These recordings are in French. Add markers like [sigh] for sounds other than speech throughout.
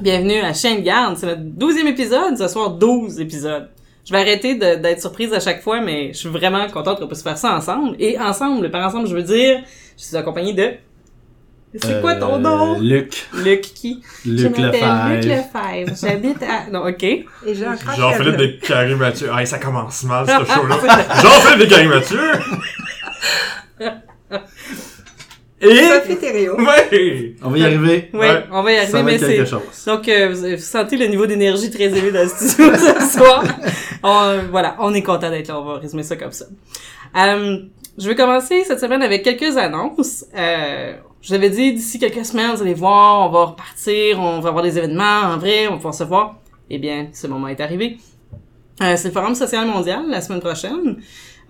Bienvenue à Chaîne Garde, c'est notre douzième épisode, ce soir 12 épisodes. Je vais arrêter d'être surprise à chaque fois, mais je suis vraiment contente qu'on puisse faire ça ensemble. Et ensemble, par ensemble, je veux dire, je suis accompagnée de... C'est quoi ton Euh, nom? Luc. Luc qui? Luc je m'appelle Luc Lefebvre. Lefebvre. J'habite à... Non, ok. Et j'ai un crash Jean-Philippe nerveux. de Carré Mathieu. Ah, ça commence mal, ce [laughs] show-là. Jean-Philippe de Carré Mathieu! [laughs] Et... Sophie Thériault. Ouais! On va y arriver. Ouais, Ouais, on va y Ça arriver, va mais c'est... Donc, euh, vous, vous sentez le niveau d'énergie très élevé dans le studio [laughs] ce soir. On- voilà, on est content d'être là. On va résumer ça comme ça. Euh, je vais commencer cette semaine avec quelques annonces. Euh, je l'avais dit, d'ici quelques semaines, vous allez voir, on va repartir, on va avoir des événements en vrai, on va pouvoir se voir. Eh bien, ce moment est arrivé. Euh, c'est le Forum social mondial la semaine prochaine.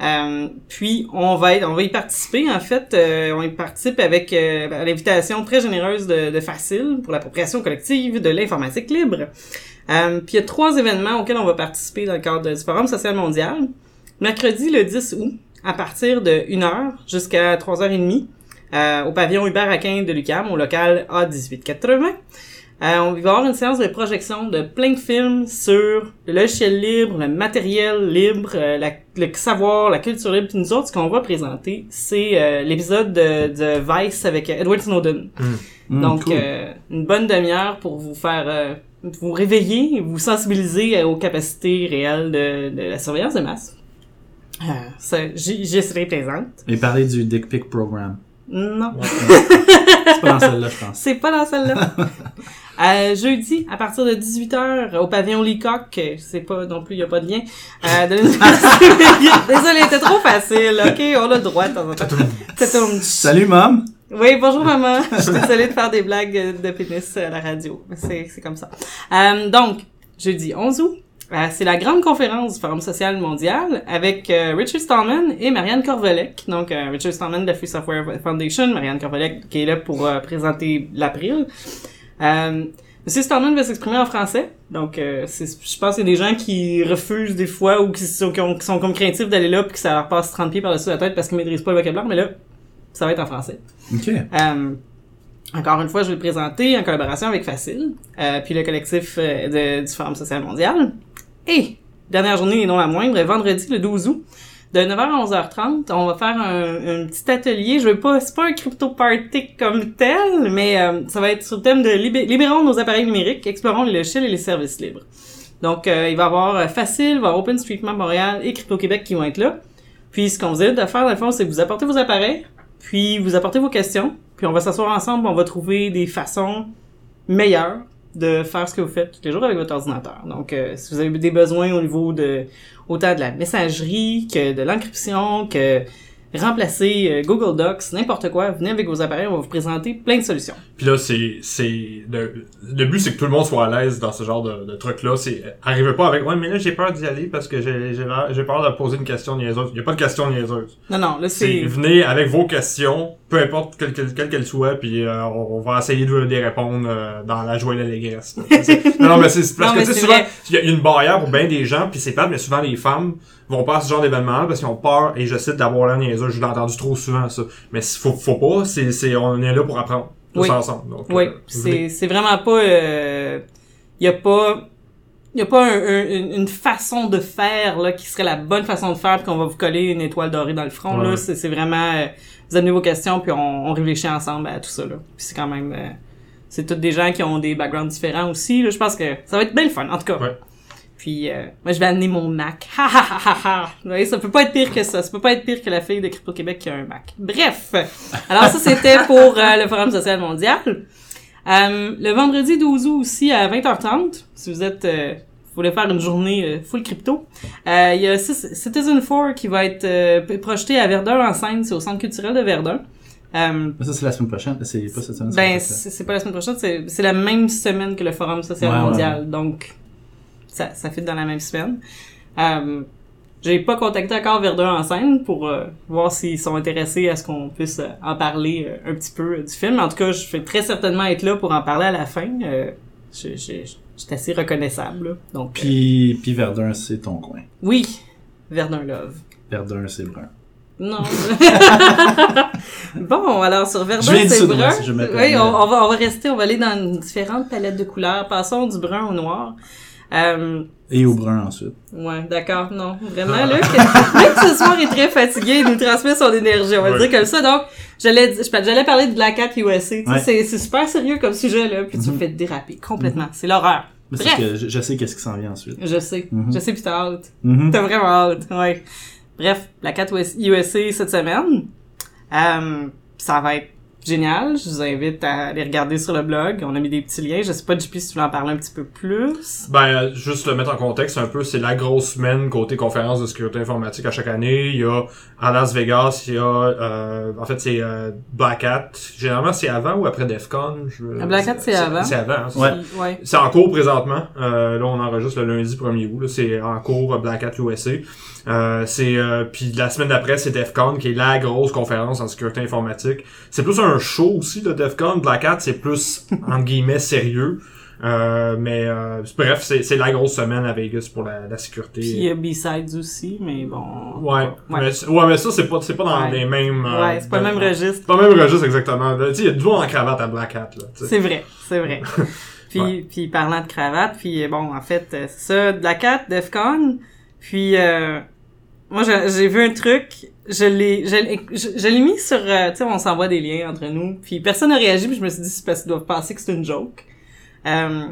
Euh, puis on va on va y participer en fait, euh, on y participe avec euh, l'invitation très généreuse de, de Facile pour l'appropriation collective de l'informatique libre. Euh, puis il y a trois événements auxquels on va participer dans le cadre du Forum social mondial. Mercredi le 10 août, à partir de 1h jusqu'à 3h30, euh, au pavillon Hubert Aquin de Lucam, au local A1880. Euh, on va avoir une séance de projection de plein de films sur le logiciel libre, le matériel libre, euh, la- le savoir, la culture libre. Puis nous autres, ce qu'on va présenter, c'est euh, l'épisode de, de Vice avec Edward Snowden. Hmm, Donc, cool. euh, une bonne demi-heure pour vous faire vous réveiller, vous sensibiliser aux capacités réelles de, de la surveillance de masse. Euh, ça, j'y serai présente. Et parler du Dick Pic Program. Non. [laughs] C'est pas dans celle-là, je pense. C'est pas dans celle-là. [laughs] Euh, jeudi, à partir de 18h, au pavillon Leacock, c'est pas non plus, y a pas de lien, euh, de l'université- [laughs] Désolé, c'était trop facile, ok, on a le droit de temps en temps. Tatoum. Salut, mom! Oui, bonjour maman. Je suis désolée de faire des blagues de pénis à la radio. mais C'est, comme ça. Euh, donc, jeudi 11 août, c'est la grande conférence du Forum social mondial avec euh, Richard Stallman et Marianne Corvelec. Donc, euh, Richard Stallman de la Free Software Foundation, Marianne Corvelec qui est là pour euh, présenter l'April. Euh, Monsieur Stallman va s'exprimer en français, donc euh, je pense qu'il y a des gens qui refusent des fois ou qui sont, qui ont- qui sont comme craintifs d'aller là puis que ça leur passe 30 pieds par-dessus la tête parce qu'ils maîtrisent pas le vocabulaire, mais là, ça va être en français. Ok. Euh, encore une fois, je vais le présenter en collaboration avec Facile, euh, puis le collectif euh, de- du Forum social mondial. Et, dernière journée et non la moindre, vendredi le 12 août, de 9h à 11h30, on va faire un, petit atelier. Je veux pas, c'est pas un crypto party comme tel, mais euh, ça va être sur le thème de libé- libérons nos appareils numériques, explorons les logiciels et les services libres. Donc, euh, il va y avoir euh, Facile, il va y avoir OpenStreetMap Montréal et Crypto Québec qui vont être là. Puis, ce qu'on vous aide de faire, dans le fond, c'est vous apportez vos appareils, puis vous apportez vos questions, puis on va s'asseoir ensemble, on va trouver des façons meilleures de faire ce que vous faites tous les jours avec votre ordinateur. Donc, euh, si vous avez des besoins au niveau de autant de la messagerie que de l'encryption, que remplacer euh, Google Docs, n'importe quoi, venez avec vos appareils, on va vous présenter plein de solutions. Puis là, c'est, c'est, le, le but, c'est que tout le monde soit à l'aise dans ce genre de, de truc-là. C'est, arrivez pas avec, ouais, mais là, j'ai peur d'y aller parce que j'ai, peur de poser une question niaiseuse. Il y a pas de question niaiseuse. Non, non, là, C'est, c'est... venez avec vos questions, peu importe quelle quelle quelle soit, puis euh, on, va essayer de les répondre euh, dans la joie et l'allégresse. [laughs] non, non, mais c'est parce Non, que tu sais, souvent, il y a une barrière pour bien des gens, puis c'est pas, mais souvent les femmes vont pas à ce genre d'événement parce qu'ils ont peur, et je cite, d'avoir l'air niaiseux. Je l'ai entendu trop souvent, ça. Mais faut, faut pas, c'est, c'est, on est là pour apprendre. Tous Oui. ensemble. Donc, Oui, euh, c'est c'est vraiment pas il y a pas il y a pas un- un- une façon de faire là qui serait la bonne façon de faire qu'on va vous coller une étoile dorée dans le front Ouais, là, c'est vraiment euh, vous amenez vos questions puis on, on réfléchit ensemble à tout ça là. Puis c'est quand même euh, c'est tous des gens qui ont des backgrounds différents aussi là, je pense que ça va être bien le fun en tout cas. Ouais. Puis euh, moi je vais amener mon Mac. Ha ha ha ha. Vous voyez, ça peut pas être pire que ça. Ça peut pas être pire que la fille de Crypto Québec qui a un Mac. Bref. Alors ça c'était pour euh, le Forum social mondial. Euh, le vendredi 12 août aussi à 20h30, si vous êtes euh, vous voulez faire une journée euh, full crypto, euh, il y a Ci- Citizen 4 qui va être projeté à Verdun en scène, c'est au centre culturel de Verdun. Euh, Mais ça, c'est la semaine prochaine. C'est pas cette semaine. ben, c'est pas la semaine prochaine, c'est la même semaine que le Forum social Ouais, ouais, mondial, donc ça, ça fit dans la même semaine. Euh, j'ai pas contacté encore Verdun en scène pour euh, voir s'ils sont intéressés à ce qu'on puisse euh, en parler un petit peu du film. En tout cas, je vais très certainement être là pour en parler à la fin. Je, assez reconnaissable. là. Donc, Puis, puis Verdun, c'est ton coin. oui, Verdun Love. Verdun, c'est brun. Non. [laughs] [laughs] bon, alors sur Verdun, du c'est brun. si oui, on va, on va rester, on va aller dans une différente palette de couleurs. Passons du brun au noir. Euh, Et au brun ensuite. ouais, d'accord, non. Vraiment, Luc, Luc, ce soir, est très fatigué, il nous transmet son énergie, on va Ouais. dire comme ça. Donc, j'allais, je- j'allais parler de Black Hat USA. Ouais. c'est, super sérieux comme sujet, là, puis tu me Mhm. fais déraper complètement. C'est l'horreur. Mais c'est Bref. parce que je, je sais qu'est-ce qui s'en vient ensuite. Je sais. Mhm. Je sais, puis t'as hâte. Mhm. T'as vraiment hâte, ouais. Bref, la 4 USA cette semaine. Euh, ça va être génial. Je vous invite à aller regarder sur le blog. On a mis des petits liens. Je sais pas, JP, si tu veux en parler un petit peu plus. Ben, euh, juste le mettre en contexte un peu, c'est la grosse semaine côté conférence de sécurité informatique à chaque année. Il y a à Las Vegas, il y a, euh, en fait, c'est euh, Black Hat. Généralement, c'est avant ou après DEF CON? Je... La Black Hat, c'est avant. C'est avant, hein, c'est Ouais. ouais. C'est en cours présentement. Euh, là, on enregistre le lundi 1er août. là. C'est en cours Black Hat USA. Euh, c'est euh, puis la semaine d'après, c'est DEFCON qui est la grosse conférence en sécurité informatique. C'est plus un show aussi de DEFCON. Black Hat, c'est plus entre guillemets sérieux. Euh, mais euh, bref, c'est la grosse semaine à Vegas pour la, la sécurité. Puis il y a B-Sides aussi, mais bon. ouais. Ouais, Mais, ouais, mais ça c'est pas c'est pas dans Ouais. les mêmes. euh, Ouais, c'est pas le même registre. Pas le même registre exactement. Là, Tu sais, il y a du monde en cravate à Black Hat là. C'est vrai, c'est vrai. [laughs] Puis, Ouais. puis parlant de cravate, puis bon, en fait, c'est ça, la 4, DEFCON. Puis, euh, moi, j'ai j'ai vu un truc, je l'ai, je, l'ai- je, je l'ai mis sur, euh, tu sais, on s'envoie des liens entre nous. Puis personne n'a réagi, puis je me suis dit, c'est parce qu'ils doivent penser que c'est une joke. Euh,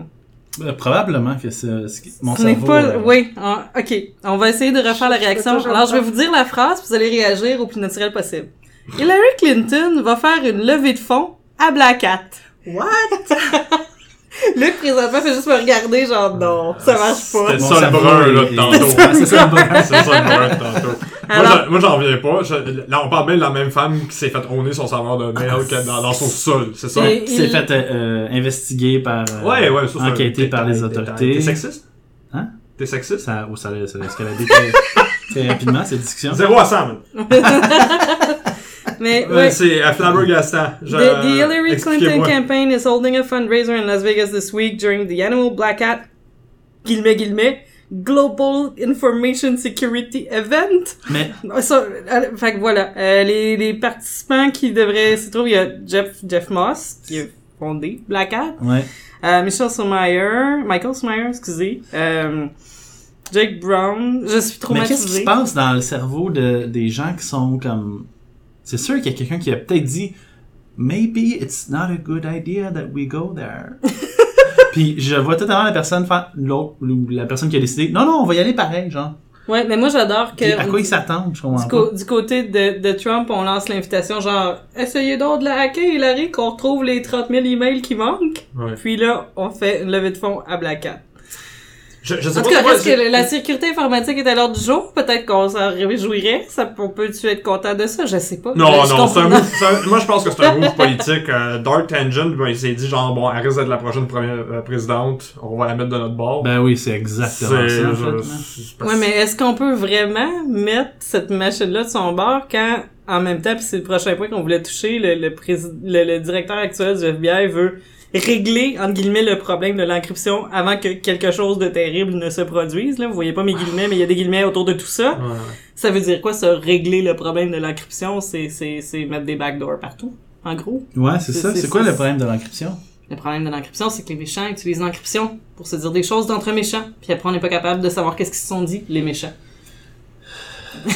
Euh, probablement que c'est ce qui- mon ce n'est cerveau. pas, euh, oui, ah, ok, on va essayer de refaire la réaction. Alors, je vais vous dire la phrase, puis vous allez réagir au plus naturel possible. Hillary Clinton va faire une levée de fonds à Black Hat. What? [laughs] [laughs] Luc, présentement, fait juste me regarder, genre, non, ça marche pas. C'était Mon ça le cerveau brun là tantôt. [laughs] C'est ça le brun. C'est ça le brun de tantôt. Moi, Alors- j'en- Moi, j'en reviens pas. Je- là, on parle bien de la même femme qui s'est fait honner son serveur de mail que dans, dans son sol, c'est ça? Qui s'est il- fait euh, investiguer par. euh, Ouais, ouais, ça, enquêté par les autorités. T'es sexiste? Hein? T'es sexiste? Ça, oh, ça, ça a escaladé très, [laughs] très rapidement, cette discussion. 0 à 100, man. Mais, Euh, ouais. C'est à flabbergastant. Je- The, the Hillary Clinton campaign is holding a fundraiser in Las Vegas this week during the annual Black Hat, guillemets, guillemets, Global Information Security Event. Mais [laughs] Ça, euh, fait que voilà, euh, les, les participants qui devraient s'y trouver, il y a Jeff, Jeff Moss, qui a fondé Black Hat, ouais. euh, Michel Sumayer, Michael Sumayer, excusez, euh, Jake Brown, je suis Mais qu'est-ce qui se passe dans le cerveau de, des gens qui sont comme... C'est sûr qu'il y a quelqu'un qui a peut-être dit « Maybe it's not a good idea that we go there. [laughs] » Puis je vois totalement la personne faire... L'autre, ou la personne qui a décidé « Non, non, on va y aller pareil, genre. Ouais, mais moi j'adore » Puis à que quoi ils s'attendent, je comprends du, pas. du côté de, de Trump, on lance l'invitation genre « Essayez donc de la hacker, Hillary, qu'on retrouve les 30 000 emails qui manquent. Ouais. Puis là, on fait une levée de fonds à Black Hat. Je, je sais En pas tout cas, est-ce que la sécurité informatique est à l'ordre du jour? Peut-être qu'on s'en réjouirait. Ça, on peut-tu être content de ça? Je sais pas. Non, Je- non, c'est un move, c'est un- moi je pense que c'est un move [laughs] politique. Euh, Dark Tangent, ben, il s'est dit genre, bon, elle risque d'être la prochaine première euh, présidente, on va la mettre de notre bord. Ben oui, c'est exactement ça, en fait. Ouais, mais est-ce qu'on peut vraiment mettre cette machine-là de son bord quand, en même temps, puis c'est le prochain point qu'on voulait toucher, le, le, le, le directeur actuel du FBI veut régler, entre guillemets, le problème de l'encryption avant que quelque chose de terrible ne se produise, là. Vous voyez pas mes guillemets, mais il y a des guillemets autour de tout ça. Ouais, ouais. Ça veut dire quoi, ça, régler le problème de l'encryption? C'est, c'est, c'est mettre des backdoors partout, en gros? Ouais, c'est ça. c'est- quoi le problème de l'encryption? Le problème de l'encryption, c'est que les méchants utilisent l'encryption pour se dire des choses d'entre méchants. Puis après, on n'est pas capable de savoir qu'est-ce qu'ils se sont dit, les méchants. [laughs]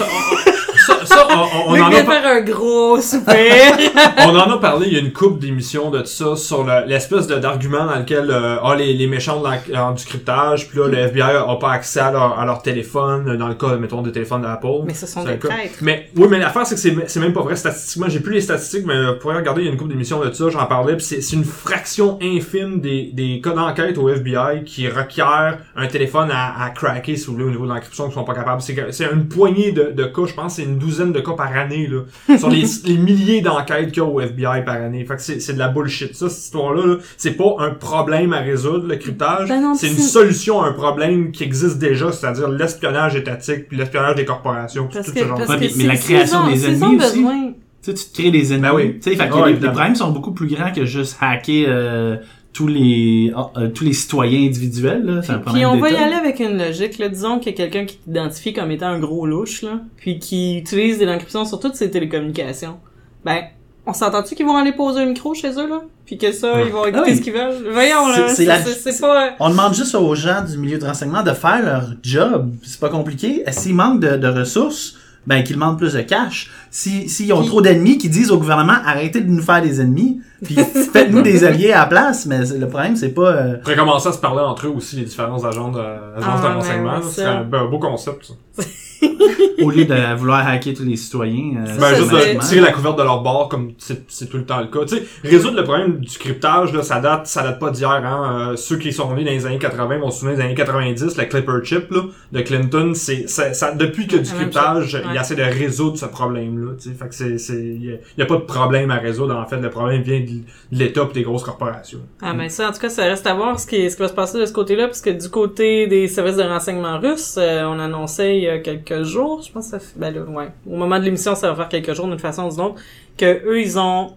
Ça, ça, on, en a faire un gros soupir. [laughs] on en a parlé il y a une couple d'émissions de ça sur le- l'espèce de d'argument dans lequel euh, ah, les, les méchants de la- euh, du cryptage puis là le FBI a pas accès à leur, à leur téléphone euh, dans le cas mettons des téléphones d'Apple Mais ce sont des le traîtres. mais oui mais l'affaire c'est que c'est même pas vrai statistiquement j'ai plus les statistiques mais vous pourrez regarder il y a une couple d'émissions de ça j'en parlais puis c'est une fraction infime des, des cas d'enquête au FBI qui requièrent un téléphone à, à cracker si vous voulez au niveau de l'encryption qui sont pas capables c'est une poignée de, de cas je pense c'est une douzaine de cas par année là sur les, [laughs] les milliers d'enquêtes qu'il y a au FBI par année. Fait que c'est, c'est de la bullshit. Ça, cette histoire-là, là, c'est pas un problème à résoudre, le cryptage. Ben non, c'est une c'est- solution à un problème qui existe déjà, c'est-à-dire l'espionnage étatique puis l'espionnage des corporations. puis tout que, ce genre de- que mais- la création des ennemis ont aussi. besoin- Tu sais, tu te crées des ennemis. Ben oui. Tu sais, fait que Ouais, les, les problèmes sont beaucoup plus grands que juste hacker euh, tous les ah, euh, tous les citoyens individuels. là. C'est un Puis on va y aller avec une logique, là. Disons qu'il y a quelqu'un qui t'identifie comme étant un gros louche, là, puis qui utilise de l'encryption sur toutes ses télécommunications. Ben, on s'entend-tu qu'ils vont aller poser un micro chez eux, là? Puis que ça, ils vont écouter Ah oui. ce qu'ils veulent? Voyons, là. C'est- c'est C'est la- c'est- c'est pas... On demande juste aux gens du milieu de renseignement de faire leur job. C'est pas compliqué. S'ils manquent de, de ressources, ben qu'ils demandent plus de cash. Si s'ils ont Puis- trop d'ennemis, qu'ils disent au gouvernement arrêtez de nous faire des ennemis, puis [laughs] faites-nous des alliés à la place. Mais le problème c'est pas. euh, On pourrait commencer à se parler entre eux aussi, les différents agents de, agences Ah, de renseignement. C'est un, ben, un beau concept, ça. [laughs] [laughs] au lieu de vouloir hacker tous les citoyens. euh, Ben, juste de tirer la couverte de leur bord comme c'est tout le temps le cas. Tu sais, résoudre le problème du cryptage, là, ça date, ça date pas d'hier, hein. Euh, ceux qui sont nés dans les années 80 vont se souvenir des années 90, la Clipper Chip, là, de Clinton, c'est, ça, ça- depuis que du cryptage, ouais. il essaie de résoudre ce problème-là, tu sais. Fait que c'est, c'est, y a, y a pas de problème à résoudre, en fait. Le problème vient de, de l'État pis des grosses corporations. Ah ben ça, en tout cas, ça reste à voir ce qui, ce qui va se passer de ce côté-là, parce que du côté des services de renseignement russes, euh, on annonçait il y a quelques jours, je pense que ça fait, ben là, ouais, au moment de l'émission, ça va faire quelques jours d'une façon ou d'une autre, que eux, ils ont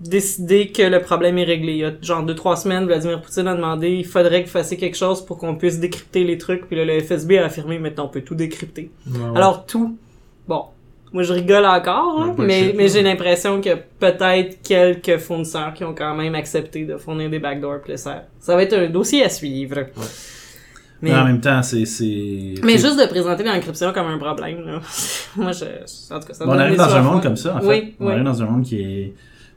décidé que le problème est réglé. Il y a genre deux, trois semaines, Vladimir Poutine a demandé, il faudrait que vous fassiez quelque chose pour qu'on puisse décrypter les trucs, puis là, le FSB a affirmé, maintenant on peut tout décrypter. Alors tout, bon, moi je rigole encore, hein, Ouais, mais, mais j'ai l'impression a peut-être quelques fournisseurs qui ont quand même accepté de fournir des backdoors, là, ça, ça va être un dossier à suivre. Mais, Mais en même temps, c'est. c'est- mais juste de présenter l'encryption comme un problème, là. [laughs] moi je, en tout cas, ça me on arrive dans un monde comme ça, en fait. Oui, on oui. arrive dans un monde qui est.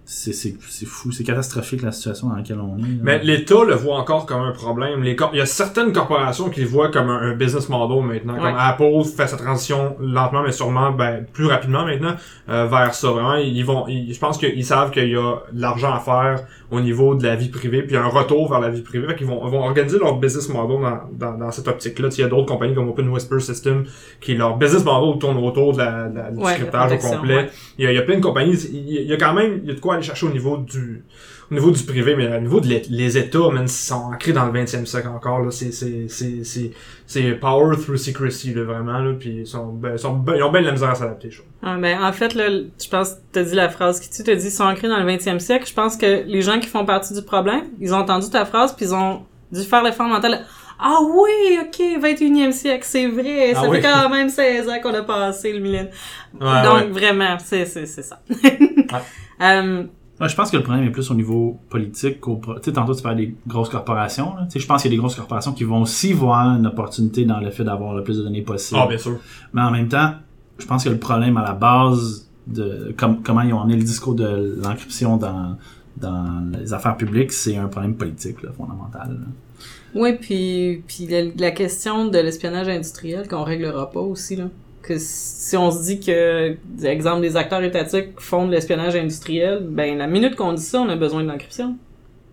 C'est c'est- c'est fou, c'est catastrophique la situation dans laquelle on est. là. Mais l'État le voit encore comme un problème. Les cor- il y a certaines corporations qui le voient comme un, un business model maintenant. Ouais. Comme Apple fait sa transition lentement mais sûrement, ben, plus rapidement maintenant, euh, vers ça. Vraiment, ils vont, ils- je pense qu'ils savent qu'il y a de l'argent à faire au niveau de la vie privée, puis un retour vers la vie privée. Fait qu'ils vont, ils vont organiser leur business model dans, dans, dans cette optique-là. Il y a d'autres compagnies comme Open Whisper System qui leur business model tourne autour de la, du Ouais, scriptage au complet. ouais. Il y, a, il y a plein de compagnies. Il y a, il y a quand même il y a de quoi aller chercher au niveau du au niveau du privé, mais au niveau de les États, man, ils sont ancrés dans le 20e siècle encore. Là, c'est c'est c'est c'est c'est power through secrecy là, vraiment là, puis ils sont ben, ils sont ben- ils ont bien de la misère à s'adapter. je trouve. Ah, ben, en fait, là, je pense que t'as dit la phrase qui tu t'as dit, ils sont ancrés dans le 20e siècle. Je pense que les gens qui font partie du problème, ils ont entendu ta phrase puis ils ont dû faire l'effort mental. Ah oui, ok, 21e siècle, c'est vrai. Ah ça oui. fait quand même 16 ans qu'on a passé le millénaire. Ouais, Donc, ouais. vraiment, c'est, c'est, c'est ça. Ouais. [laughs] Euh, Ouais, je pense que le problème est plus au niveau politique qu'au... pro- Tu sais, tantôt, tu parlais des grosses corporations. là. Tu sais, je pense qu'il y a des grosses corporations qui vont aussi voir une opportunité dans le fait d'avoir le plus de données possible. Ah bien sûr. Mais en même temps, je pense que le problème à la base de com- comment ils ont amené le discours de l'encryption dans, dans les affaires publiques, c'est un problème politique, là, fondamental. là. oui, puis, puis la, la question de l'espionnage industriel qu'on réglera pas aussi, là. Que si on se dit que, exemple, des acteurs étatiques font de l'espionnage industriel, ben, la minute qu'on dit ça, on a besoin de l'encryption.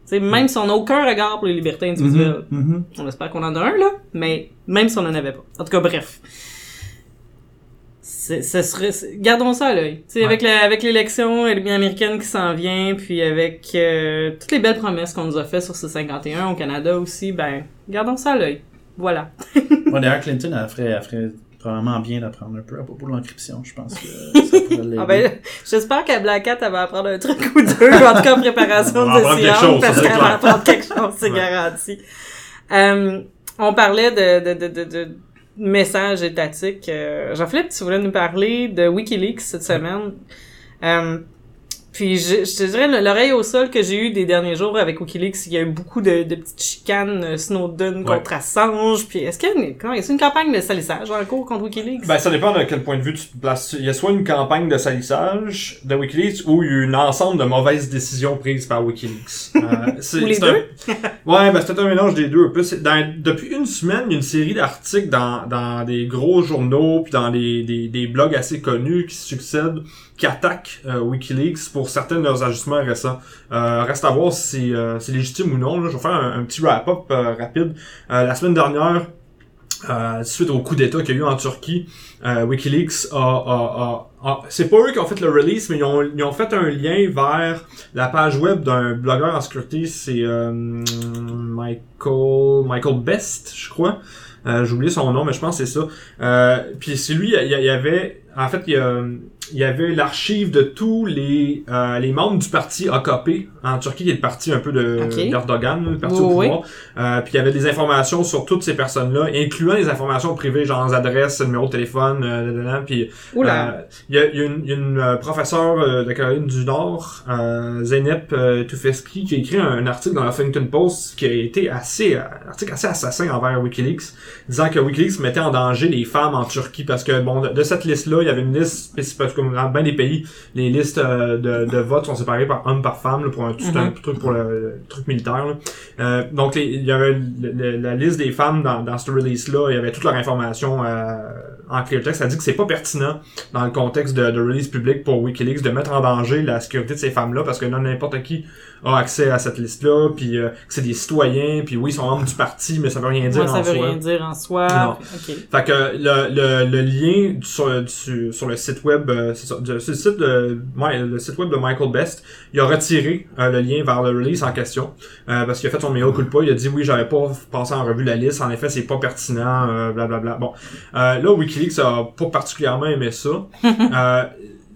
Tu sais, même si on n'a aucun regard pour les libertés individuelles. Mhm, mhm. On espère qu'on en a un, là, mais même si on en avait pas. En tout cas, bref. Serait, gardons ça à l'œil. Ouais. avec la, avec l'élection américaine qui s'en vient, puis avec euh, toutes les belles promesses qu'on nous a faites sur ce 51 au Canada aussi, ben, gardons ça à l'œil. Voilà. [laughs] Bon, d'ailleurs, Clinton, elle ferait, elle ferait probablement bien d'apprendre un peu à propos de l'encryption. Je pense que [laughs] ça pourrait l'aider. Ah ben, j'espère qu'à Black Cat, elle va apprendre un truc ou deux, en tout cas en préparation On va de apprendre quelque science, chose, ça, parce c'est qu'elle va clair. apprendre quelque chose, c'est Ouais. garanti. Euh, on parlait de, de, de, de, de messages étatiques. Euh, Jean-Philippe, tu voulais nous parler de Wikileaks cette semaine. Euh, puis je, je te dirais l'oreille au sol que j'ai eu des derniers jours avec Wikileaks, il y a eu beaucoup de, de petites chicanes euh, Snowden Ouais. contre Assange. Puis est-ce qu'il y a une, comment, une campagne de salissage en cours contre Wikileaks? Ben, ça dépend de quel point de vue tu te places. Il y a soit une campagne de salissage de Wikileaks ou il y a un ensemble de mauvaises décisions prises par Wikileaks. Euh, [laughs] Ou les c'est un- [laughs] Ouais, ben c'est un mélange des deux un peu. C'est- dans- depuis une semaine, il y a une série d'articles dans, dans des gros journaux puis dans des, des, des blogs assez connus qui succèdent, qui attaquent euh, Wikileaks pour certains de leurs ajustements récents. Euh, reste à voir si c'est euh, c'est légitime ou non. Je vais faire un, petit wrap-up euh, rapide. Euh, la semaine dernière, suite au coup d'État qu'il y a eu en Turquie, WikiLeaks a, c'est pas eux qui ont fait le release, mais ils ont, ils ont fait un lien vers la page web d'un blogueur en sécurité, c'est Michael Michael Best, je crois. J'ai oublié son nom, mais je pense que c'est ça. Puis c'est lui, il y avait, en fait, il y a, il y avait l'archive de tous les euh, les membres du parti AKP en Turquie, qui est le parti un peu de Ok. d'Erdogan, le parti Oui, au oui. pouvoir. Euh, puis il y avait des informations sur toutes ces personnes-là, incluant les informations privées, genre les adresses, numéro de téléphone, euh. Puis euh, Il y a, y a une, une, euh, professeure euh, de Caroline du Nord, euh, Zeynep Tufekci, qui a écrit un, un article dans la Huffington Post qui a été assez, un article assez assassin envers Wikileaks, disant que Wikileaks mettait en danger les femmes en Turquie parce que bon, de, de cette liste-là, il y avait une liste spécifique parce que dans bien des pays, les listes euh, de, de vote sont séparées par homme par femme là, pour un, c'est un Mhm. truc pour le, le truc militaire. là. Euh, donc les- il y avait le- le- la liste des femmes dans, dans cette release-là, il y avait toute leur information euh, en clear text. Ça dit que c'est pas pertinent dans le contexte de, de release public pour Wikileaks de mettre en danger la sécurité de ces femmes-là parce que là n'importe qui a accès à cette liste-là puis euh, que c'est des citoyens puis oui ils sont membres du parti mais ça veut rien dire Moi, ça en veut soi. rien dire en soi. Non. Ok. Fait que le, le, le lien sur, du- sur le site web, euh, c'est le site de, ouais, le site web de Michael Best, il a retiré euh, le lien vers le release en question euh, parce qu'il a fait son meilleur coup de pas. Il a dit oui, j'avais pas passé en revue la liste. En effet, c'est pas pertinent. Euh, Blablabla. Bon, euh, là WikiLeaks a pas particulièrement aimé ça. [laughs]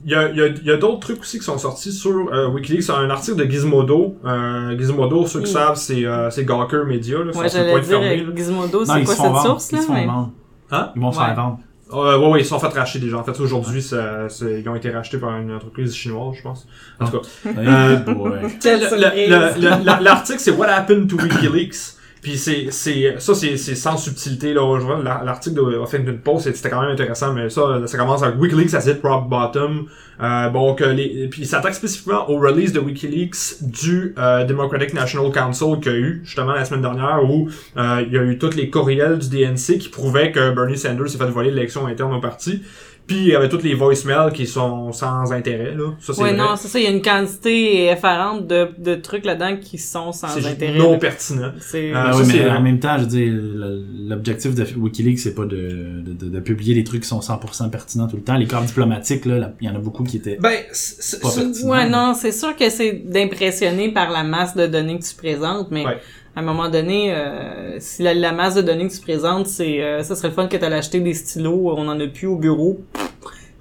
Il y a, il y a, il y a d'autres trucs aussi qui sont sortis sur euh, Wikileaks. Un article de Gizmodo. Euh, Gizmodo, ceux qui savent, c'est euh, c'est Gawker Media. Là, Ouais, ça, c'est j'allais pas dire, fermé. Gizmodo, c'est ils quoi cette vendre. source, Ils là? se font mais- vendre. Hein? Ils vont se Ouais. faire vendre. Euh, ouais, ouais, ils sont fait racheter déjà. En fait, aujourd'hui, ça, c'est- ils ont été rachetés par une entreprise chinoise, je pense. En tout cas, [laughs] Euh, boy. Quelle le- surprise. le- le- le- l'article, c'est What Happened to WikiLeaks? Puis c'est, c'est, ça, c'est, c'est sans subtilité, là. Je vois la- l'article de Huffington Post, c'était quand même intéressant, mais ça, ça commence avec WikiLeaks has hit rock bottom. Euh, bon, que les, puis s'attaque spécifiquement au release de WikiLeaks du euh, Democratic National Council qu'il y a eu, justement, la semaine dernière, où euh, il y a eu tous les courriels du DNC qui prouvaient que Bernie Sanders s'est fait voler l'élection interne au parti. Puis il y avait toutes les voicemails qui sont sans intérêt, là. Ça, c'est Ouais, vrai. non, c'est ça, il y a une quantité effarante de, de trucs là-dedans qui sont sans intérêt. non là. pertinent. C'est... Ah, Ah oui, mais en même temps, je veux dire, le- l'objectif de Wikileaks, c'est pas de, de, de, de publier des trucs qui sont 100% pertinents tout le temps. Les corps diplomatiques, là, il y en a beaucoup qui étaient Ben, c'est, pas pertinents. Ouais, non, c'est sûr que c'est d'impressionner par la masse de données que tu présentes, mais Ouais. À un moment donné, euh, si la, la masse de données que tu présentes, c'est, euh, ça serait le fun que t'allais acheter des stylos, on en a plus au bureau.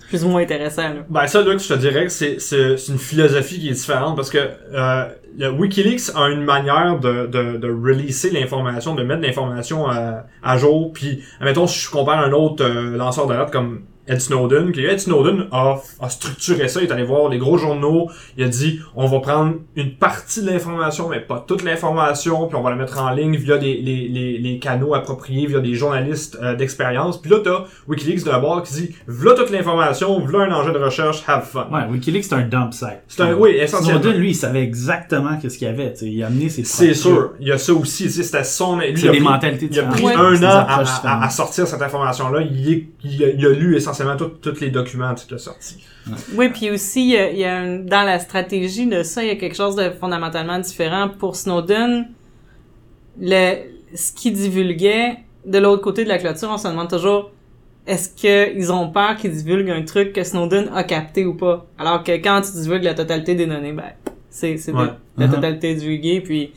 Plus ou moins intéressant, là. Ben ça, là, je te dirais que c'est une philosophie qui est différente parce que euh, le Wikileaks a une manière de, de, de releaser l'information, de mettre l'information à, à jour. Puis, admettons, si je compare un autre euh, lanceur d'alerte comme Ed Snowden, que Ed Snowden a, a structuré ça, il est allé voir les gros journaux, il a dit on va prendre une partie de l'information, mais pas toute l'information, puis on va la mettre en ligne via des, les, les, les canaux appropriés, via des journalistes euh, d'expérience. Puis là, t'as Wikileaks de la barre qui dit voilà toute l'information, voilà un enjeu de recherche, have fun. Ouais, Wikileaks, c'est un dump site. C'est un- oui, essentiellement. Snowden, lui, il savait exactement qu'est-ce qu'il y avait. Il a amené ses C'est sûr, il y a ça aussi, c'était son... lui, il a des pris- mentalités Il a pris Ouais. un an à, sortir cette information-là. Il, est- il, a, il a lu essentiellement tous les documents qu'il a sortis. Oui, puis aussi, il y a, il y a un- dans la stratégie de ça, il y a quelque chose de fondamentalement différent. Pour Snowden, le, ce qu'il divulguait, de l'autre côté de la clôture, on se demande toujours, est-ce qu'ils ont peur qu'ils divulguent un truc que Snowden a capté ou pas? Alors que quand tu divulgues la totalité des données, ben, c'est, c'est de- Ouais. la Mhm. totalité divulguée, puis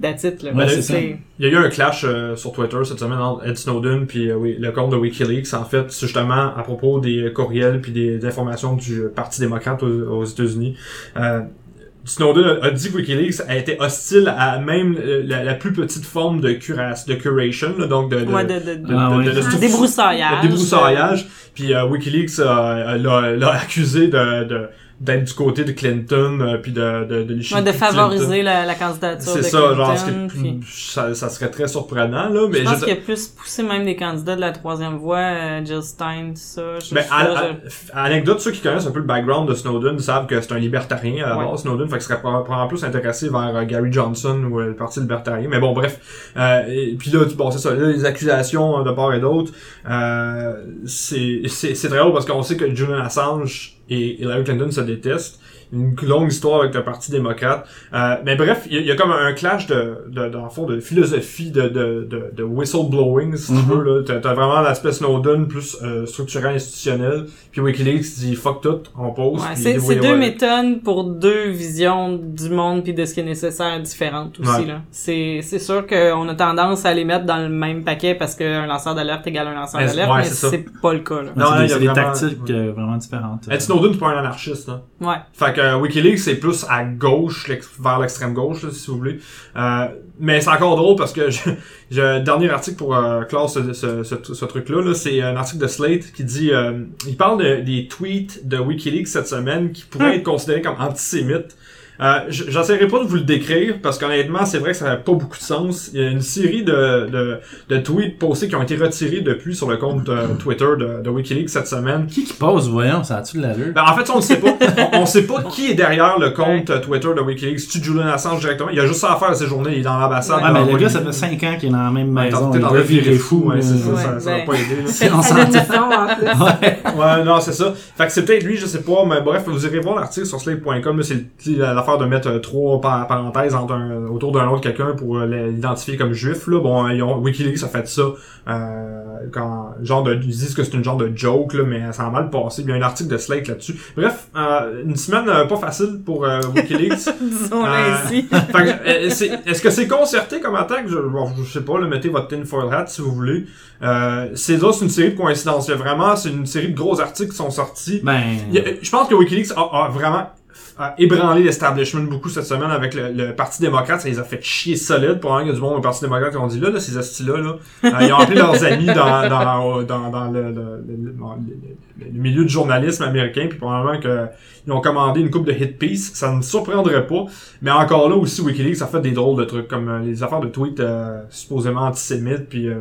that's it, là. Ouais, Ben, c'est ça. Il y a eu un clash euh, sur Twitter cette semaine entre Ed Snowden puis euh, oui, le compte de WikiLeaks. En fait, justement à propos des courriels puis des, des informations du Parti démocrate aux, aux États-Unis. Euh, Snowden a, dit que WikiLeaks a été hostile à même euh, la, la plus petite forme de, de curation, là, donc de, de, Ouais, de, de, de- de- Ah de- ouais. de- de- débroussaillage. Puis euh, WikiLeaks euh, l'a l'a accusé de de- d'être du côté de Clinton euh, puis de de de, Ouais, de favoriser la, la candidature C'est ça, Clinton, genre, ce puis- ça, ça serait très surprenant, là, mais Je pense je- qu'il a plus poussé même des candidats de la troisième voie, euh, Jill Stein, tout ça. Je, je- à- là, à- anecdote, ceux qui connaissent un peu le background de Snowden savent que c'est un libertarien à la Ouais. base, Snowden, fait que serait probablement plus intéressé vers euh, Gary Johnson ou euh, le Parti libertarien. Mais bon, bref. Euh, et puis là, tu- bon, c'est ça, là, les accusations de part et d'autre, euh, c'est c'est c'est très drôle parce qu'on sait que Julian Assange et Hillary Clinton se détestent. Une longue histoire avec le Parti démocrate. Euh, mais bref, il y, a- il y a comme un clash de, de, dans le fond, de philosophie de, de, de, de whistleblowing, si tu Mhm. veux. là. T'as, t'as vraiment l'aspect Snowden plus euh, structurel, institutionnel. Puis Wikileaks dit fuck tout, on pose. Ouais, c'est c'est débrouillez-vous deux méthodes pour deux visions du monde puis de ce qui est nécessaire différentes aussi Ouais. là. C'est c'est sûr qu'on a tendance à les mettre dans le même paquet parce qu'un lanceur d'alerte égale un lanceur d'alerte, ouais, mais c'est pas le cas là. Non, c'est là, des, il y a des vraiment- tactiques euh, vraiment différentes. Ed Snowden, c'est pas un anarchiste, hein. Ouais. Fait que euh, Wikileaks, c'est plus à gauche, vers l'extrême gauche, là, si vous voulez. Euh, mais c'est encore drôle parce que [laughs] j'ai un dernier article pour euh, clore ce, ce, ce, ce truc-là. -là, c'est un article de Slate qui dit... euh, il parle de- des tweets de Wikileaks cette semaine qui pourraient être considérés comme antisémites. Euh, J'essaierai pas de vous le décrire parce qu'honnêtement, c'est vrai que ça n'a pas beaucoup de sens. Il y a une série de, de, de tweets postés qui ont été retirés depuis sur le compte euh, [laughs] Twitter de, de Wikileaks cette semaine. Qui qui pose, voyons, ça a-tu de l'allure? Ben, en fait, on ne sait pas. [laughs] On, on sait pas qui est derrière le compte euh, Twitter de Wikileaks. C'est-tu Julian Assange directement? Il a juste ça à faire ces journées. Il est dans l'ambassade. Ouais, mais le gars, ça fait 5 ans qu'il est dans la même maison. Il doit virer fou. Ouais, c'est ça, Ouais, ça, ça va pas aider. [laughs] C'est- en plus. Ouais. Ouais, non, c'est ça. Fait que c'est peut-être lui, je sais pas, mais bref, vous irez voir l'article sur slate.com, c'est c'est l'affaire de mettre euh, trois par- parenthèses entre un- autour d'un autre quelqu'un pour euh, l'identifier comme juif, là. Bon, ils ont, Wikileaks a fait ça, euh, quand, genre de, ils disent que c'est une genre de joke, là, mais ça a mal passé. Il y a un article de Slate là-dessus. Bref, euh, une semaine euh, pas facile pour euh, Wikileaks. [laughs] Disons-le Euh, ainsi. [laughs] Fait que, euh, c'est- Est-ce que c'est concerté comme attaque? Je, bon, je sais pas, là, mettez votre tinfoil hat si vous voulez. Euh, c'est là, c'est une série de coïncidences. Il y a vraiment, c'est une série de gros articles qui sont sortis. Ben, a- je pense que Wikileaks a, a vraiment a ébranlé l'establishment beaucoup cette semaine avec le, le Parti démocrate. Ça les a fait chier solide. Pour qu'il y a du monde au Parti démocrate qui ont dit là, là ces hosties-là, là, euh, ils ont appelé leurs [laughs] amis dans, dans, dans, dans le, le, le- milieu du journalisme américain, puis probablement que ils ont commandé une coupe de hit piece. Ça ne me surprendrait pas. Mais encore là aussi, Wikileaks a fait des drôles de trucs, comme euh, les affaires de tweets euh, supposément antisémites, puis euh,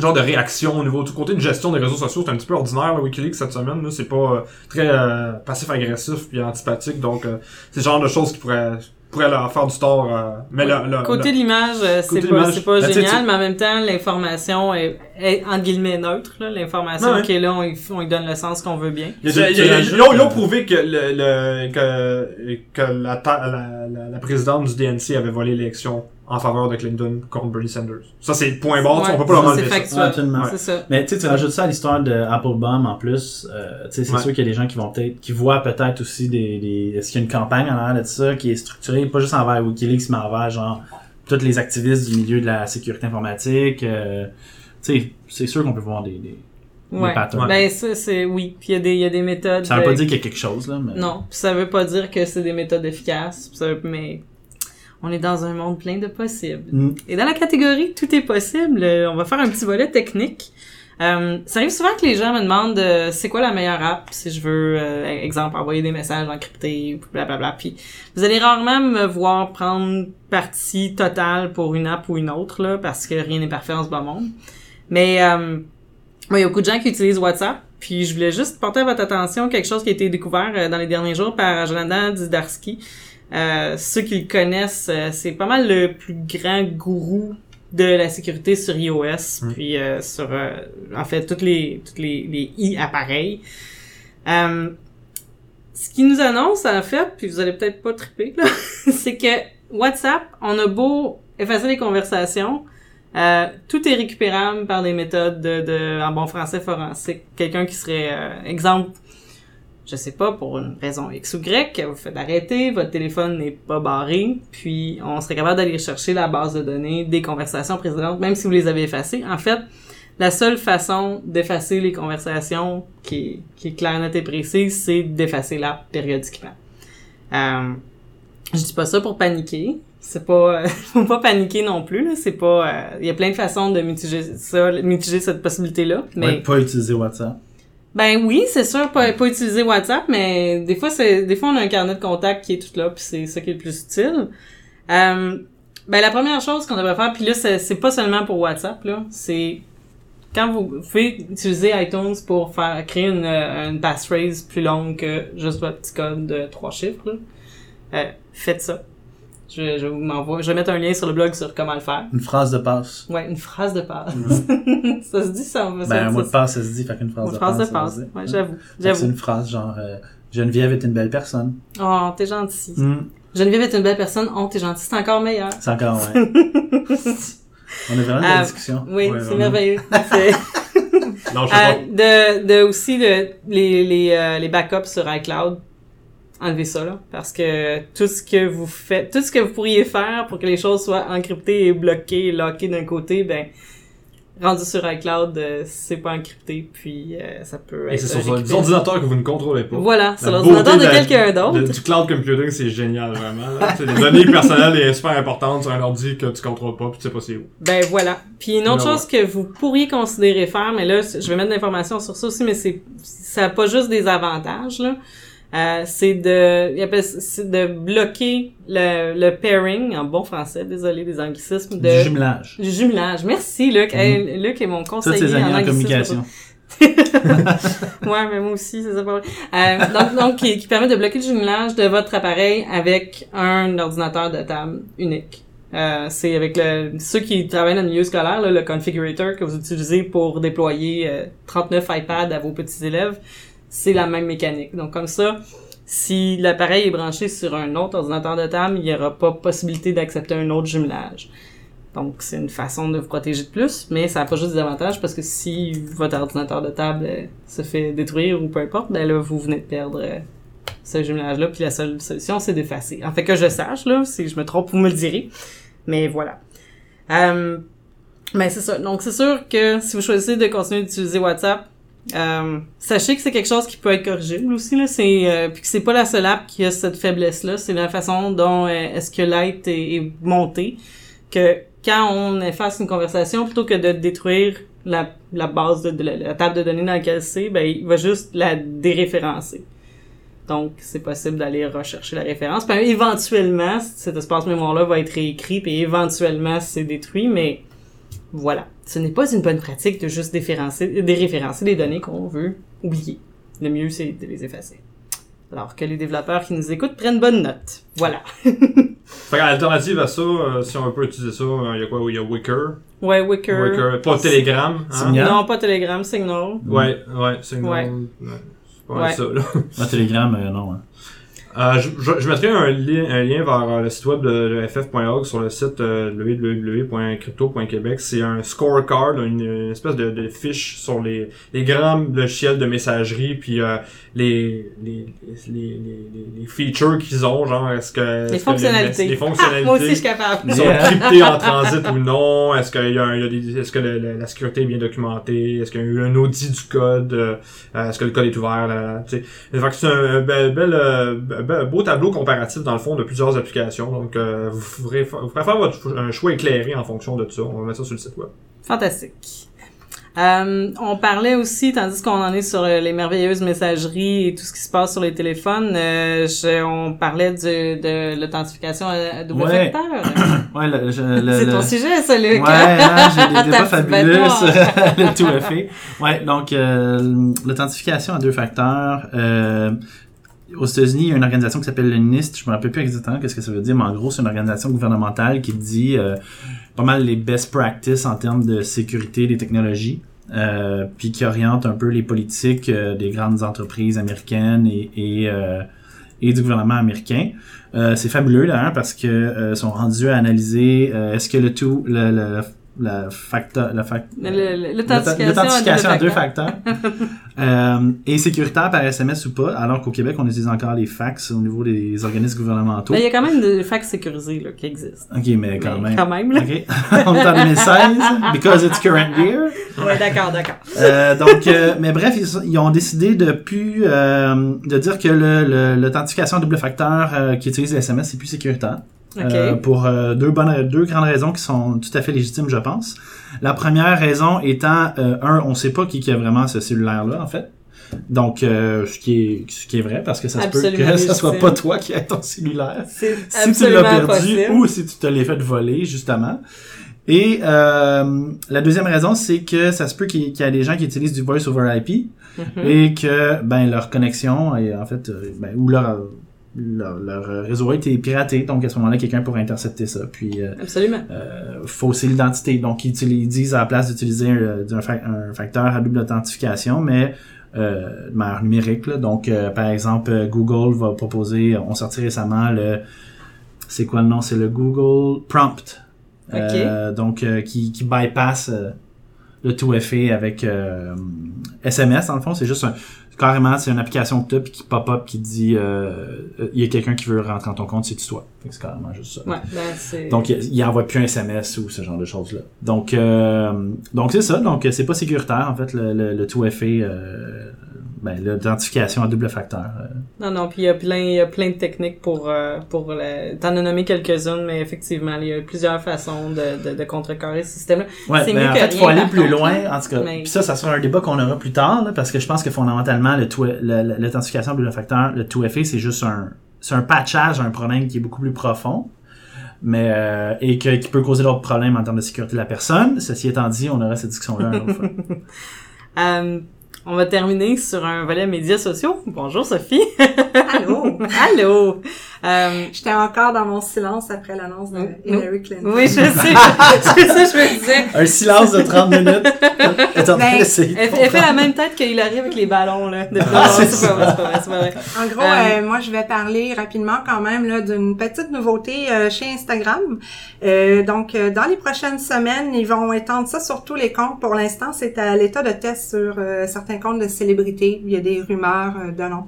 genre de réaction au niveau du côté de gestion des réseaux sociaux, c'est un petit peu ordinaire, là, Wikileaks, cette semaine. là. C'est pas euh, très euh, passif-agressif puis antipathique, donc euh, c'est le genre de choses qui pourraient, pourraient leur faire du tort. euh, mais le, le- Côté le- de l'image, euh, c'est Côté pas, c'est pas ben, sais, génial, mais en même temps, l'information est, est entre guillemets neutre. là. L'information Ouais. qui est là, on, on lui donne le sens qu'on veut bien. Il y a- Tu- il y a- tu il y a- rajoutes, ils, ont, ils ont euh, prouvé que, le, le- que, que la, ta- la, la, la présidente du DNC avait volé l'élection en faveur de Clinton contre Bernie Sanders. Ça, c'est point barre, tu sais, on peut pas leur enlever c'est ça. factuel. Ouais, ça. Mais tu sais, tu rajoutes ça à l'histoire de Applebaum en plus. Euh, tu sais, c'est Ouais. sûr qu'il y a des gens qui vont peut-être, qui voient peut-être aussi des, des est-ce qu'il y a une campagne en arrière de ça qui est structurée pas juste envers WikiLeaks mais envers genre tous les activistes du milieu de la sécurité informatique. Euh, tu sais, c'est sûr qu'on peut voir des, des, des Ouais. Ben, ça, c'est, oui. Puis il y a des, il y a des méthodes. ça veut euh, pas dire qu'il y a quelque chose là, mais Non, puis ça veut pas dire que c'est des méthodes efficaces, ça veut- mais on est dans un monde plein de possibles. Mm. Et dans la catégorie tout est possible, euh, on va faire un petit volet technique. Euh, ça arrive souvent que les gens me demandent euh, c'est quoi la meilleure app si je veux, euh, exemple, envoyer des messages encryptés, blablabla. Puis vous allez rarement me voir prendre parti totale pour une app ou une autre, là, parce que rien n'est parfait en ce bas monde. Mais euh, il y a beaucoup de gens qui utilisent WhatsApp. Puis je voulais juste porter à votre attention quelque chose qui a été découvert euh, dans les derniers jours par Jonathan Didarski. Euh, ceux qui le connaissent, euh, c'est pas mal le plus grand gourou de la sécurité sur iOS, Mm. puis euh, sur, euh, en fait, toutes les, toutes les, les i appareils. Euh, ce qui nous annonce, en fait, puis vous allez peut-être pas triper, là, [laughs] c'est que WhatsApp, on a beau effacer les conversations, euh, tout est récupérable par des méthodes de, de en bon français forensique. Quelqu'un qui serait, euh, exemple, je sais pas, pour une raison X ou Y, vous faites arrêter, votre téléphone n'est pas barré, puis on serait capable d'aller chercher la base de données des conversations précédentes, même si vous les avez effacées. En fait, la seule façon d'effacer les conversations qui est, claire, nette et précise, c'est d'effacer l'app périodiquement. Euh, je dis pas ça pour paniquer. C'est pas, [laughs] faut pas paniquer non plus. C'est pas, euh, il y a plein de façons de mitiger ça, mitiger cette possibilité-là. Mais, pas utiliser WhatsApp. Ben oui, c'est sûr, pas, pas utiliser WhatsApp, mais des fois, c'est, des fois, on a un carnet de contact qui est tout là, puis c'est ça qui est le plus utile. Euh, ben la première chose qu'on devrait faire, puis là, c'est, pas seulement pour WhatsApp, là, c'est quand vous pouvez utiliser iTunes pour faire créer une, euh, une passphrase plus longue que juste votre petit code de trois chiffres, là, euh, faites ça. Je, je vous m'envoie, je vais mettre un lien sur le blog sur comment le faire. Une phrase de passe. Ouais, une phrase de passe. [laughs] ça se dit ça, on va Ben, un ça- mot de passe, ça se dit, fait qu'une phrase Une de phrase passe. de ça passe. se dit. Ouais, j'avoue. Que C'est J'avoue. une phrase genre, euh, Geneviève est une belle personne. Oh, t'es gentil. Hmm, Geneviève est une belle personne. Oh, t'es gentil. C'est encore meilleur. C'est encore, ouais. [laughs] On a vraiment de la discussion. Oui, Ouais, c'est merveilleux. [laughs] C'est- Non, je Euh, de, de aussi de, les, les, euh, les backups sur iCloud. Enlevez ça, là. Parce que tout ce que vous faites, tout ce que vous pourriez faire pour que les choses soient encryptées et bloquées et lockées d'un côté, ben, rendu sur iCloud, euh, c'est pas encrypté, puis euh, ça peut pas. Et être c'est sur des ordinateurs que vous ne contrôlez pas. Voilà, c'est l'ordinateur de quelqu'un d'autre. Du cloud computing, c'est génial, vraiment. des données personnelles et super importantes sur un ordi que tu contrôles pas pis tu sais pas c'est où. Ben voilà. Puis une autre chose que vous pourriez considérer faire, mais là, je vais mettre de l'information sur ça aussi, mais c'est ça a pas juste des avantages là. Euh, c'est de c'est de bloquer le, le pairing en bon français, désolé des anglicismes de Du jumelage. du jumelage. Merci Luc. Hey, Luc est mon conseiller tes amis en anglicisme. communication. [laughs] ouais, mais moi aussi, c'est ça. Euh, donc, donc qui, qui permet de bloquer le jumelage de votre appareil avec un ordinateur de table unique. Euh, c'est avec le, ceux qui travaillent dans le milieu scolaire, là, le configurator que vous utilisez pour déployer euh, 39 iPads à vos petits élèves, c'est la même mécanique. Donc comme ça, si l'appareil est branché sur un autre ordinateur de table, il n'y aura pas possibilité d'accepter un autre jumelage. Donc, c'est une façon de vous protéger de plus, mais ça n'a pas juste des avantages parce que si votre ordinateur de table euh, se fait détruire ou peu importe, ben là, vous venez de perdre euh, ce jumelage-là, puis la seule solution, c'est d'effacer. En fait, que je sache, là, si je me trompe, vous me le direz. Mais voilà. Euh, ben, c'est ça. Donc, c'est sûr que si vous choisissez de continuer d'utiliser WhatsApp, euh, sachez que c'est quelque chose qui peut être corrigible aussi, là. C'est, euh, puis que c'est pas la seule app qui a cette faiblesse-là. C'est la façon dont euh, SQLite est, est monté. Que quand on efface une conversation, plutôt que de détruire la, base de, la, table de données dans laquelle c'est, ben, il va juste la déréférencer. Donc, c'est possible d'aller rechercher la référence. Puis, éventuellement, cet espace mémoire-là va être réécrit, puis éventuellement, c'est détruit, mais voilà. Ce n'est pas une bonne pratique de juste déréférencer, déréférencer les données qu'on veut oublier. Le mieux, c'est de les effacer. Alors que les développeurs qui nous écoutent prennent bonne note. Voilà. [laughs] Fait qu'alternative à ça, euh, si on veut utiliser ça, euh, il y a quoi? Il y a Wicker. Ouais, Wicker. Wicker. Pas Telegram. Hein? Signal? Non, pas Telegram, Signal. Ouais, ouais, une Ouais. ouais, C'est pas Ouais. ça, là. Moi, Telegram, euh, non. hein. Euh, je, je, je mettrai un, li- un lien vers euh, le site web de, de ff.org sur le site euh, www.crypto.québec. C'est un scorecard, une, une espèce de, de fiche sur les, les grands logiciels de messagerie, puis euh, les, les, les, les, les, les features qu'ils ont, genre est-ce que... que Les fonctionnalités. les Ah, fonctionnalités [laughs] moi aussi, je suis capable. sont cryptés en transit ou non? Est-ce qu'il y a, un- il y a des, est-ce que le- le- la sécurité est bien documentée? Est-ce qu'il y a eu un audit du code? Euh, est-ce que le code est ouvert? Là, tu sais. Fait que c'est un bel, bel, euh, bel- beau tableau comparatif dans le fond de plusieurs applications. Donc, euh, vous, pourrez, fa- vous pourrez faire votre, un choix éclairé en fonction de ça. On va mettre ça sur le site web. Fantastique. Euh, on parlait aussi, tandis qu'on en est sur euh, les merveilleuses messageries et tout ce qui se passe sur les téléphones, euh, je- on parlait du, de l'authentification à, à double Ouais. facteur. [coughs] Ouais, le, je- le- C'est le- ton sujet, ça, Luc. Ouais, hein, j'ai des débats fabuleux sur le tout fait. Ouais, donc euh, l'authentification à deux facteurs. Aux États-Unis, il y a une organisation qui s'appelle le NIST. Je me rappelle plus exactement qu'est-ce que ça veut dire, mais en gros, c'est une organisation gouvernementale qui dit euh, pas mal les best practices en termes de sécurité des technologies. Euh, puis qui oriente un peu les politiques euh, des grandes entreprises américaines et, et, euh, et du gouvernement américain. Euh, c'est fabuleux d'ailleurs parce que sont rendus à analyser est-ce que le tout le, le la facteur la fac- L'authentification, à deux facteurs. [laughs] euh, est sécuritaire par SMS ou pas alors qu'au Québec on utilise encore les fax au niveau des organismes gouvernementaux Mais il y a quand même des fax sécurisés là, qui existent. ok mais quand Mais même Quand même, là. ok [laughs] on est en 2016 [laughs] because it's current year Ouais, d'accord, d'accord. euh, donc, euh, mais bref, ils, ont décidé de plus euh, de dire que l'authentification à double facteur qui utilise les SMS c'est plus sécuritaire. OK. Euh, pour euh, deux bonnes deux grandes raisons qui sont tout à fait légitimes, je pense. La première raison étant euh, un, on sait pas qui, qui a vraiment ce cellulaire là en fait. Donc euh, ce qui est ce qui est vrai parce que ça se peut que [laughs] ça soit pas toi qui as ton cellulaire si tu l'as perdu ou si tu te l'es fait voler justement. Et euh, la deuxième raison, c'est que ça se peut qu'il y, a des gens qui utilisent du voice over IP Mhm. et que ben leur connexion est en fait ben, ou leur, leur leur réseau a été piraté. Donc à ce moment-là, quelqu'un pourrait intercepter ça puis euh, Absolument. euh, fausser l'identité. Donc ils, utilisent- ils disent à la place d'utiliser un, un fa- un facteur à double authentification, mais euh, de manière numérique. là. Donc, euh, par exemple, euh, Google va proposer, on sortit récemment le, c'est quoi le nom? C'est le Google Prompt. Euh, donc, euh, qui, qui bypass le 2FA avec euh, SMS, dans le fond. C'est juste un, carrément, c'est une application que tu puis qui pop-up qui dit, euh, euh, il y a quelqu'un qui veut rentrer dans ton compte, c'est toi. Fait c'est carrément juste ça. Ouais, ben. Donc, il, envoie plus un SMS ou ce genre de choses-là. Donc, euh, donc c'est ça. Donc, c'est pas sécuritaire, en fait, le, le, le 2FA, euh, ben, l'identification à double facteur. euh. Non, non, puis il y a plein, il y a plein de techniques pour, euh, pour le... T'en as nommé quelques-unes, mais effectivement, il y a plusieurs façons de, de, de contrecarrer ce système-là. Ouais, C'est mais mieux en que fait, il faut aller plus contre, loin. En tout cas, Mais- puis ça, ça sera un débat qu'on aura plus tard, là, parce que je pense que fondamentalement, l'authentification à double facteur, le 2FA, c'est juste un, c'est un patchage, un problème qui est beaucoup plus profond. Mais, euh, et que, qui peut causer d'autres problèmes en termes de sécurité de la personne. Ceci étant dit, on aura cette discussion-là une autre fois. [laughs] on va terminer sur un volet médias sociaux. Bonjour Sophie. Allô? [laughs] Allô. Euh, J'étais encore dans mon silence après l'annonce de. Hillary Clinton. oui, je sais. [laughs] c'est ça, je me disais. Un silence de 30 minutes. Est en train Ben, Elle, elle fait la même tête qu'il arrive avec les ballons, là. De... Ah, c'est pas vrai, c'est pas vrai, c'est pas vrai. En gros, Euh, euh, moi, je vais parler rapidement quand même là, d'une petite nouveauté euh, chez Instagram. Euh, donc, euh, dans les prochaines semaines, ils vont étendre ça sur tous les comptes. Pour l'instant, c'est à l'état de test sur euh, certains comptes de célébrités. Il y a des rumeurs euh, de nom.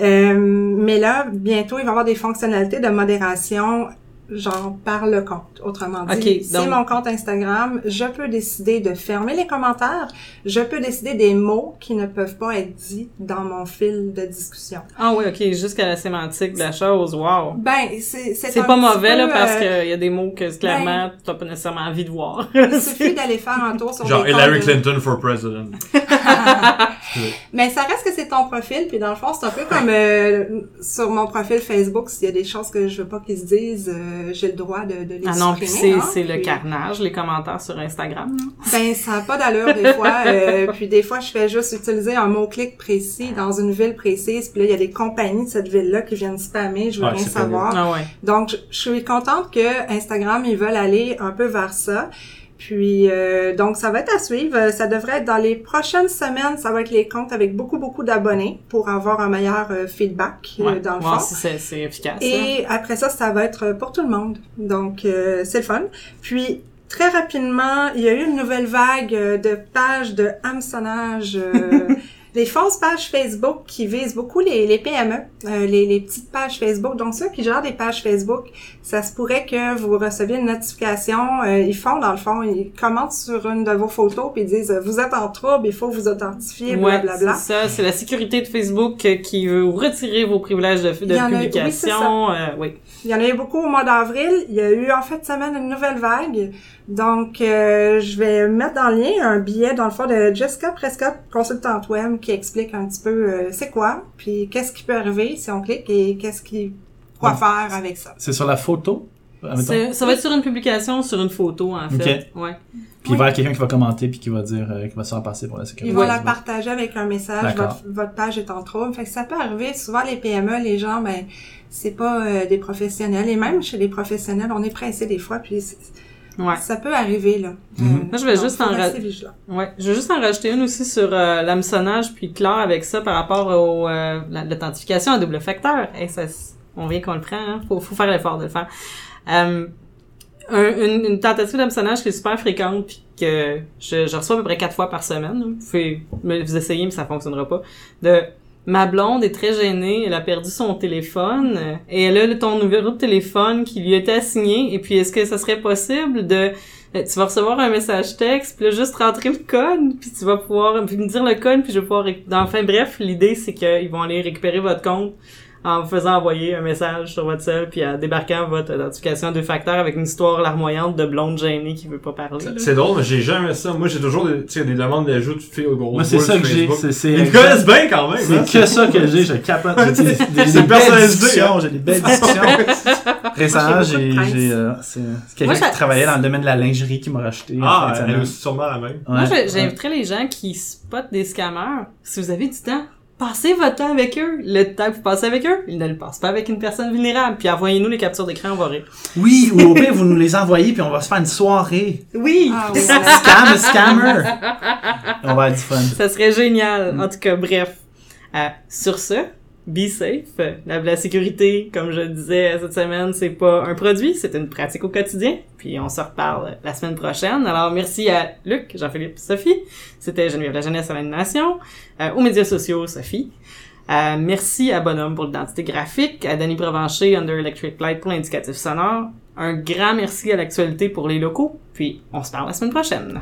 Euh, mais là, bientôt, il va y avoir des fonctionnalités de modération genre par le compte. Autrement dit, Ok, c'est donc- mon compte Instagram, je peux décider de fermer les commentaires, je peux décider des mots qui ne peuvent pas être dits dans mon fil de discussion. Ah oui, ok, jusqu'à la sémantique de la chose, wow. Ben, c'est c'est pas mauvais, là, parce euh, qu'il y a des mots que, clairement, t'as pas nécessairement envie de voir. Il suffit [laughs] d'aller faire un tour sur Genre Hillary comptes Clinton for president. [laughs] Mais ça reste que c'est ton profil, puis dans le fond, c'est un peu comme euh, sur mon profil Facebook, s'il y a des choses que je veux pas qu'ils se disent, euh, j'ai le droit de, de les Ah non, puis c'est, hein, c'est le carnage, les commentaires sur Instagram. Ben, ça n'a pas d'allure des fois. [laughs] euh, puis des fois, je fais juste utiliser un mot-clic précis dans une ville précise. Puis là, il y a des compagnies de cette ville-là qui viennent spammer. Je veux rien savoir. Ah ouais. Donc, je, je suis contente que Instagram, ils veulent aller un peu vers ça. Puis, euh, donc, ça va être à suivre. Euh, Ça devrait être dans les prochaines semaines. Ça va être les comptes avec beaucoup, beaucoup d'abonnés pour avoir un meilleur euh, feedback euh, dans le fond. si c'est, c'est efficace. Et après ça, ça va être pour tout le monde. Donc, euh, c'est le fun. Puis, très rapidement, il y a eu une nouvelle vague euh, de pages de hameçonnage. [laughs] euh, des fausses pages Facebook qui visent beaucoup les, les PME, euh, les, les petites pages Facebook. Donc, ceux qui gèrent des pages Facebook, ça se pourrait que vous receviez une notification. euh, ils font, dans le fond, ils commentent sur une de vos photos puis ils disent euh, Vous êtes en trouble, il faut vous authentifier, Ouais, blablabla. c'est ça. C'est la sécurité de Facebook euh, qui veut vous retirer vos privilèges de, de en a- oui, Il y en a eu beaucoup au mois d'avril. Il y a eu en fait semaine une nouvelle vague. Donc, euh, je vais mettre dans le lien un billet dans le fond de Jessica Prescott, consultante web, qui explique un petit peu euh, c'est quoi, puis qu'est-ce qui peut arriver si on clique et qu'est-ce qui quoi faire avec ça. C'est sur la photo. ça va être sur une publication, sur une photo, en fait. Ouais. Puis il va y avoir quelqu'un qui va commenter puis qui va dire euh, qui va se faire passer pour la sécurité. Ils vont la partager avec un message. Votre, votre page est en trouble. Fait que ça peut arriver. Souvent, les PME, les gens, ben, c'est pas euh, des professionnels. Et même chez les professionnels, on est pressé des fois. Puis Ouais. ça peut arriver là. Mhm. Euh, Moi, je vais donc, juste en ra-. Ouais, je vais juste en rajouter une aussi sur euh, l'hameçonnage puis clore avec ça par rapport au euh, la- l'authentification à double facteur. Ça, s- on vient qu'on le prend, hein? faut, faut faire l'effort de le faire. Euh, un- une, une tentative d'hameçonnage qui est super fréquente puis que je, je reçois à peu près quatre fois par semaine. Vous pouvez vous essayer mais ça fonctionnera pas. De ma blonde est très gênée, elle a perdu son téléphone et elle a ton numéro de téléphone qui lui été assigné et puis est-ce que ça serait possible de euh, tu vas recevoir un message texte, puis là, juste rentrer le code, puis tu vas pouvoir puis me dire le code, puis je vais pouvoir... Enfin, bref, l'idée, c'est qu'ils vont aller récupérer votre compte en vous faisant envoyer un message sur votre cell, puis en débarquant votre identification à deux facteurs avec une histoire larmoyante de blonde gênée qui veut pas parler. C'est drôle, mais j'ai jamais ça. Moi, j'ai toujours des, tu sais, des demandes d'ajout de filles au gros Moi, c'est ça que j'ai. Ils me connaissent bien quand même. hein. c'est que ça que j'ai. Je capote. [laughs] J'ai des, des, belles hein. J'ai des belles discussions. [laughs] Récemment, j'ai, euh, c'est, quelqu'un qui travaillait dans le domaine de la lingerie qui m'a racheté. Ah, elle est sûrement la même. Moi, j'inviterais les gens qui spotent des scammers, si vous avez du temps, passez votre temps avec eux. Le temps que vous passez avec eux, ils ne le passent pas avec une personne vulnérable. Puis envoyez-nous les captures d'écran, on va rire. Oui, ou au pire, vous nous les envoyez, puis on va se faire une soirée. Oui! Ah, ouais. Scam, scammer. On va avoir du fun. Ça serait génial. En tout cas, bref. Euh, sur ce, be safe. La, sécurité, comme je le disais cette semaine, c'est pas un produit, c'est une pratique au quotidien. Puis on se reparle la semaine prochaine. Alors merci à Luc, Jean-Philippe, Sophie. C'était Geneviève La Jeunesse à l'animation. Euh, aux médias sociaux, Sophie. Euh, merci à Bonhomme pour l'identité graphique, à Danny Provencher, Under Electric Light pour l'indicatif sonore. Un grand merci à l'actualité pour les locaux. Puis on se parle la semaine prochaine.